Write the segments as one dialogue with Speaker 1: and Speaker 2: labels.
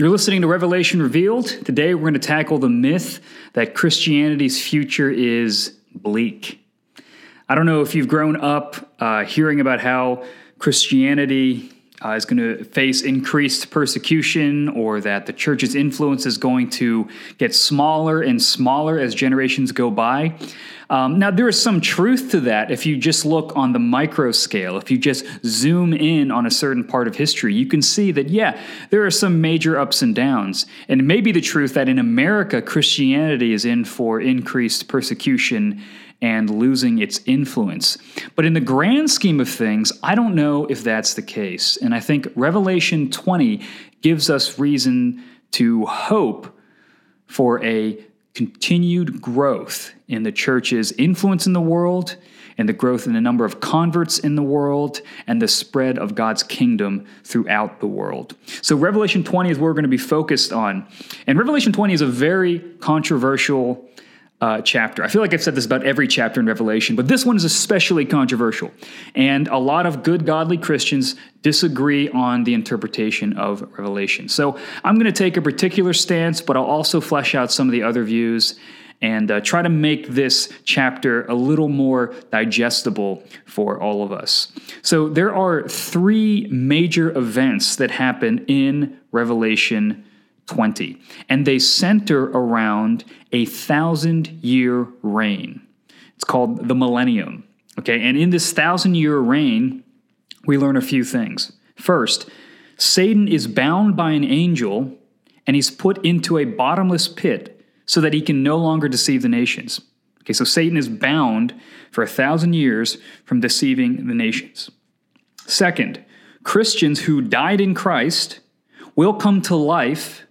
Speaker 1: You're listening to Revelation Revealed. Today we're going to tackle the myth that Christianity's future is bleak. I don't know if you've grown up uh, hearing about how Christianity uh, is going to face increased persecution or that the church's influence is going to get smaller and smaller as generations go by. Um, now, there is some truth to that if you just look on the micro scale. If you just zoom in on a certain part of history, you can see that, yeah, there are some major ups and downs. And it may be the truth that in America, Christianity is in for increased persecution and losing its influence. But in the grand scheme of things, I don't know if that's the case. And I think Revelation 20 gives us reason to hope for a continued growth in the church's influence in the world and the growth in the number of converts in the world and the spread of God's kingdom throughout the world. So, Revelation 20 is where we're going to be focused on. And Revelation 20 is a very controversial uh, chapter. I feel like I've said this about every chapter in Revelation, but this one is especially controversial. And a lot of good, godly Christians disagree on the interpretation of Revelation. So I'm going to take a particular stance, but I'll also flesh out some of the other views and uh, try to make this chapter a little more digestible for all of us. So there are three major events that happen in Revelation 20. And they center around a thousand year reign. It's called the millennium. Okay, and in this thousand year reign, we learn a few things. First, Satan is bound by an angel and he's put into a bottomless pit so that he can no longer deceive the nations. Okay, so Satan is bound for a thousand years from deceiving the nations. Second, Christians who died in Christ will come to life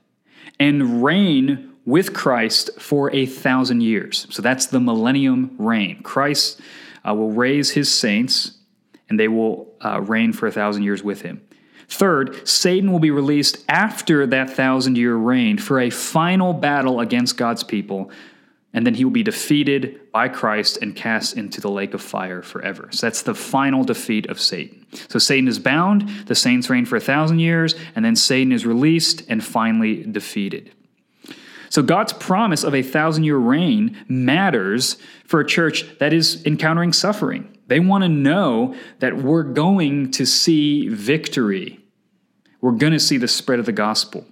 Speaker 1: and reign with Christ for a thousand years. So that's the millennium reign. Christ uh, will raise his saints, and they will uh, reign for a thousand years with him. Third, Satan will be released after that thousand year reign for a final battle against God's people, and then he will be defeated by Christ and cast into the lake of fire forever. So that's the final defeat of Satan. So Satan is bound, the saints reign for a thousand years, and then Satan is released and finally defeated. So God's promise of a thousand year reign matters for a church that is encountering suffering. They want to know that we're going to see victory. We're going to see the spread of the gospel.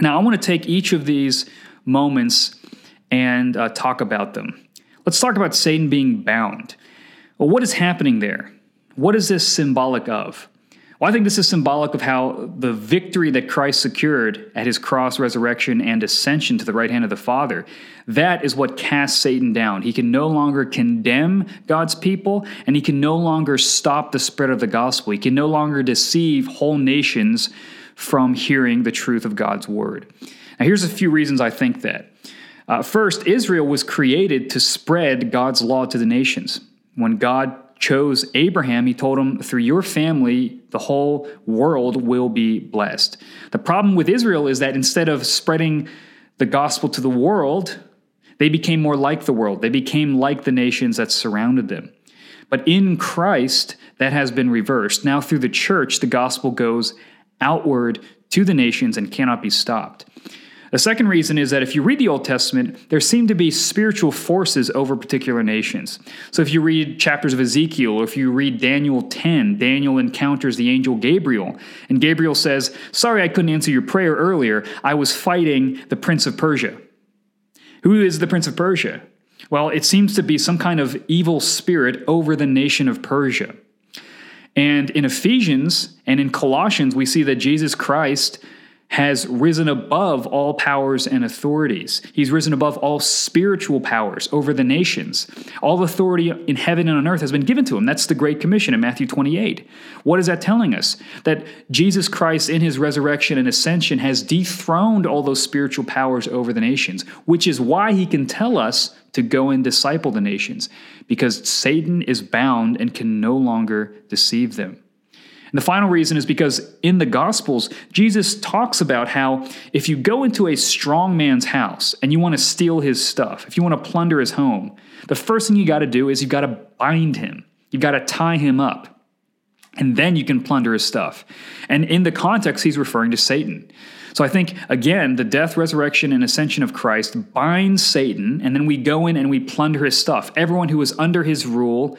Speaker 1: Now, I want to take each of these moments and uh, talk about them. Let's talk about Satan being bound. Well, what is happening there? What is this symbolic of? Well, I think this is symbolic of how the victory that Christ secured at his cross, resurrection, and ascension to the right hand of the Father, that is what casts Satan down. He can no longer condemn God's people, and he can no longer stop the spread of the gospel. He can no longer deceive whole nations from hearing the truth of God's word. Now, here's a few reasons I think that. Uh, first, Israel was created to spread God's law to the nations. When God chose Abraham, he told him, through your family, the whole world will be blessed. The problem with Israel is that instead of spreading the gospel to the world, they became more like the world. They became like the nations that surrounded them. But in Christ, that has been reversed. Now, through the church, the gospel goes outward to the nations and cannot be stopped. The second reason is that if you read the Old Testament, there seem to be spiritual forces over particular nations. So if you read chapters of Ezekiel, or if you read Daniel 10, Daniel encounters the angel Gabriel, and Gabriel says, Sorry, I couldn't answer your prayer earlier. I was fighting the prince of Persia. Who is the prince of Persia? Well, it seems to be some kind of evil spirit over the nation of Persia. And in Ephesians and in Colossians, we see that Jesus Christ has risen above all powers and authorities. He's risen above all spiritual powers over the nations. All authority in heaven and on earth has been given to him. That's the Great Commission in Matthew 28. What is that telling us? That Jesus Christ, in his resurrection and ascension, has dethroned all those spiritual powers over the nations, which is why he can tell us to go and disciple the nations, because Satan is bound and can no longer deceive them. And the final reason is because in the Gospels, Jesus talks about how if you go into a strong man's house and you want to steal his stuff, if you want to plunder his home, the first thing you got to do is you've got to bind him, you've got to tie him up, and then you can plunder his stuff. And in the context, he's referring to Satan. So I think, again, the death, resurrection, and ascension of Christ binds Satan, and then we go in and we plunder his stuff. Everyone who is under his rule,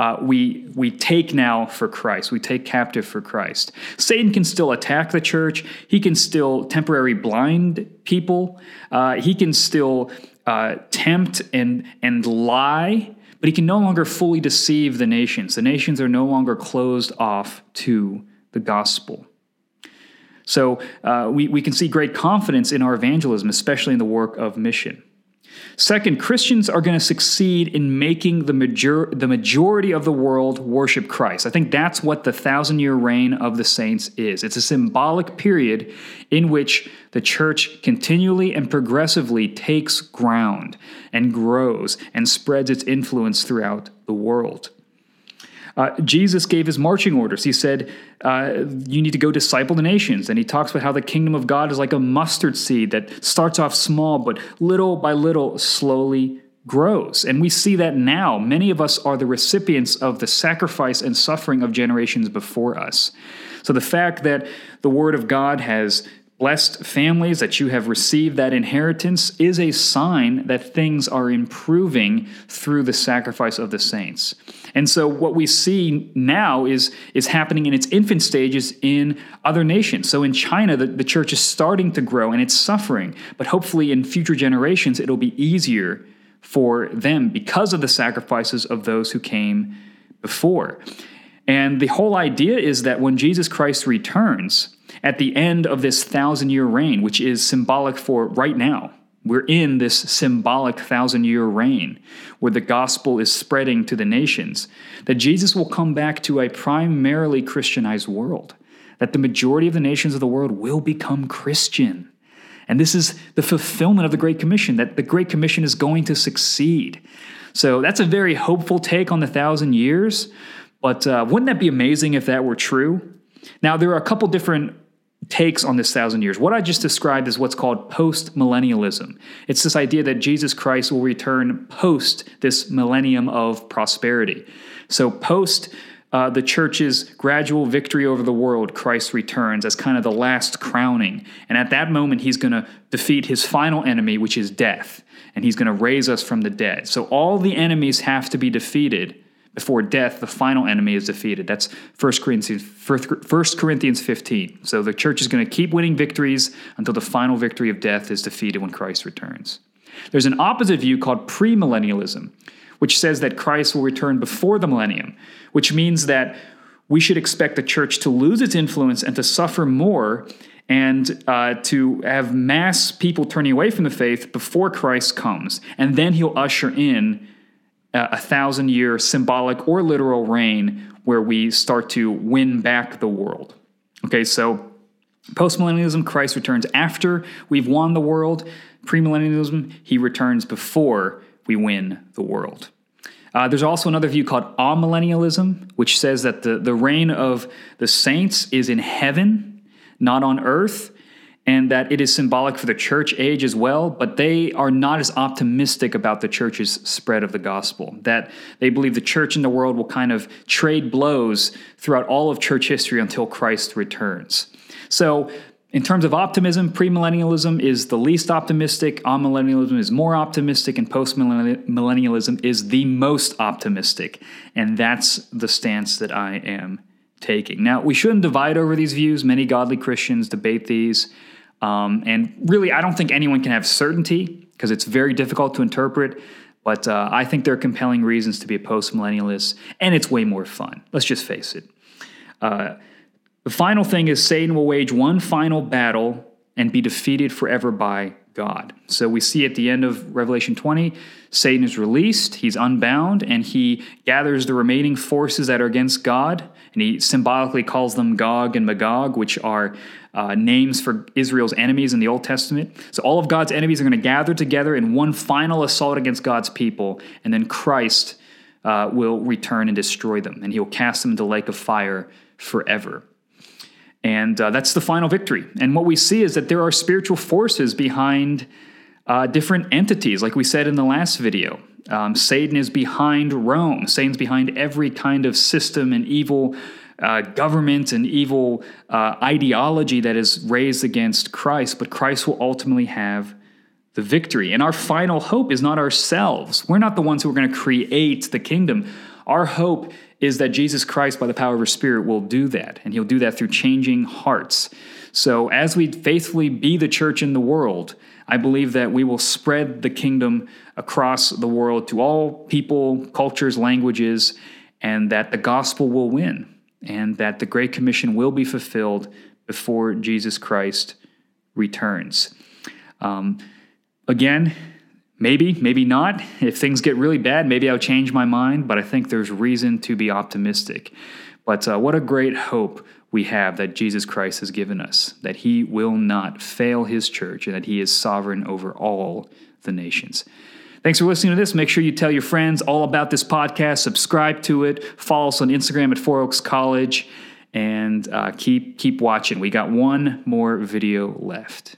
Speaker 1: uh, we, we take now for Christ. We take captive for Christ. Satan can still attack the church. He can still temporarily blind people. Uh, he can still uh, tempt and, and lie, but he can no longer fully deceive the nations. The nations are no longer closed off to the gospel. So uh, we, we can see great confidence in our evangelism, especially in the work of mission. Second, Christians are going to succeed in making the, major- the majority of the world worship Christ. I think that's what the thousand year reign of the saints is. It's a symbolic period in which the church continually and progressively takes ground and grows and spreads its influence throughout the world. Uh, Jesus gave his marching orders. He said, uh, You need to go disciple the nations. And he talks about how the kingdom of God is like a mustard seed that starts off small, but little by little slowly grows. And we see that now. Many of us are the recipients of the sacrifice and suffering of generations before us. So the fact that the Word of God has blessed families, that you have received that inheritance, is a sign that things are improving through the sacrifice of the saints. And so what we see now is, is happening in its infant stages in other nations. So in China, the, the church is starting to grow and it's suffering, but hopefully in future generations, it'll be easier for them because of the sacrifices of those who came before. And the whole idea is that when Jesus Christ returns, at the end of this thousand year reign, which is symbolic for right now. We're in this symbolic thousand year reign where the gospel is spreading to the nations, that Jesus will come back to a primarily Christianized world, that the majority of the nations of the world will become Christian. And this is the fulfillment of the Great Commission, that the Great Commission is going to succeed. So that's a very hopeful take on the thousand years. But uh, wouldn't that be amazing if that were true? Now, there are a couple different takes on this thousand years. What I just described is what's called post millennialism. It's this idea that Jesus Christ will return post this millennium of prosperity. So, post uh, the church's gradual victory over the world, Christ returns as kind of the last crowning. And at that moment, he's going to defeat his final enemy, which is death. And he's going to raise us from the dead. So, all the enemies have to be defeated before death, the final enemy is defeated. That's 1 Corinthians, 1 Corinthians 15. So the church is going to keep winning victories until the final victory of death is defeated when Christ returns. There's an opposite view called premillennialism, which says that Christ will return before the millennium, which means that we should expect the church to lose its influence and to suffer more and uh, to have mass people turning away from the faith before Christ comes. And then he'll usher in a thousand year symbolic or literal reign where we start to win back the world. Okay, so postmillennialism, Christ returns after we've won the world. Premillennialism, he returns before we win the world. Uh, there's also another view called amillennialism, which says that the, the reign of the saints is in heaven, not on earth and that it is symbolic for the church age as well, but they are not as optimistic about the church's spread of the gospel. That they believe the church in the world will kind of trade blows throughout all of church history until Christ returns. So, in terms of optimism, premillennialism is the least optimistic, amillennialism is more optimistic, and postmillennialism is the most optimistic. And that's the stance that I am taking. Now, we shouldn't divide over these views. Many godly Christians debate these. Um, and really, I don't think anyone can have certainty because it's very difficult to interpret. But uh, I think there are compelling reasons to be a post millennialist, and it's way more fun. Let's just face it. Uh, the final thing is Satan will wage one final battle and be defeated forever by God. So we see at the end of Revelation 20, Satan is released, he's unbound, and he gathers the remaining forces that are against God, and he symbolically calls them Gog and Magog, which are uh, names for Israel's enemies in the Old Testament. So all of God's enemies are going to gather together in one final assault against God's people, and then Christ uh, will return and destroy them, and he'll cast them into the lake of fire forever. And uh, that's the final victory. And what we see is that there are spiritual forces behind uh, different entities, like we said in the last video. Um, Satan is behind Rome. Satan's behind every kind of system and evil uh, government and evil uh, ideology that is raised against Christ, but Christ will ultimately have the victory. And our final hope is not ourselves. We're not the ones who are going to create the kingdom. Our hope is that Jesus Christ, by the power of His Spirit, will do that. And He'll do that through changing hearts. So, as we faithfully be the church in the world, I believe that we will spread the kingdom across the world to all people, cultures, languages, and that the gospel will win, and that the Great Commission will be fulfilled before Jesus Christ returns. Um, again, maybe, maybe not. If things get really bad, maybe I'll change my mind, but I think there's reason to be optimistic. But uh, what a great hope we have that Jesus Christ has given us, that he will not fail his church, and that he is sovereign over all the nations. Thanks for listening to this. Make sure you tell your friends all about this podcast, subscribe to it, follow us on Instagram at Four Oaks College, and uh, keep keep watching. We got one more video left.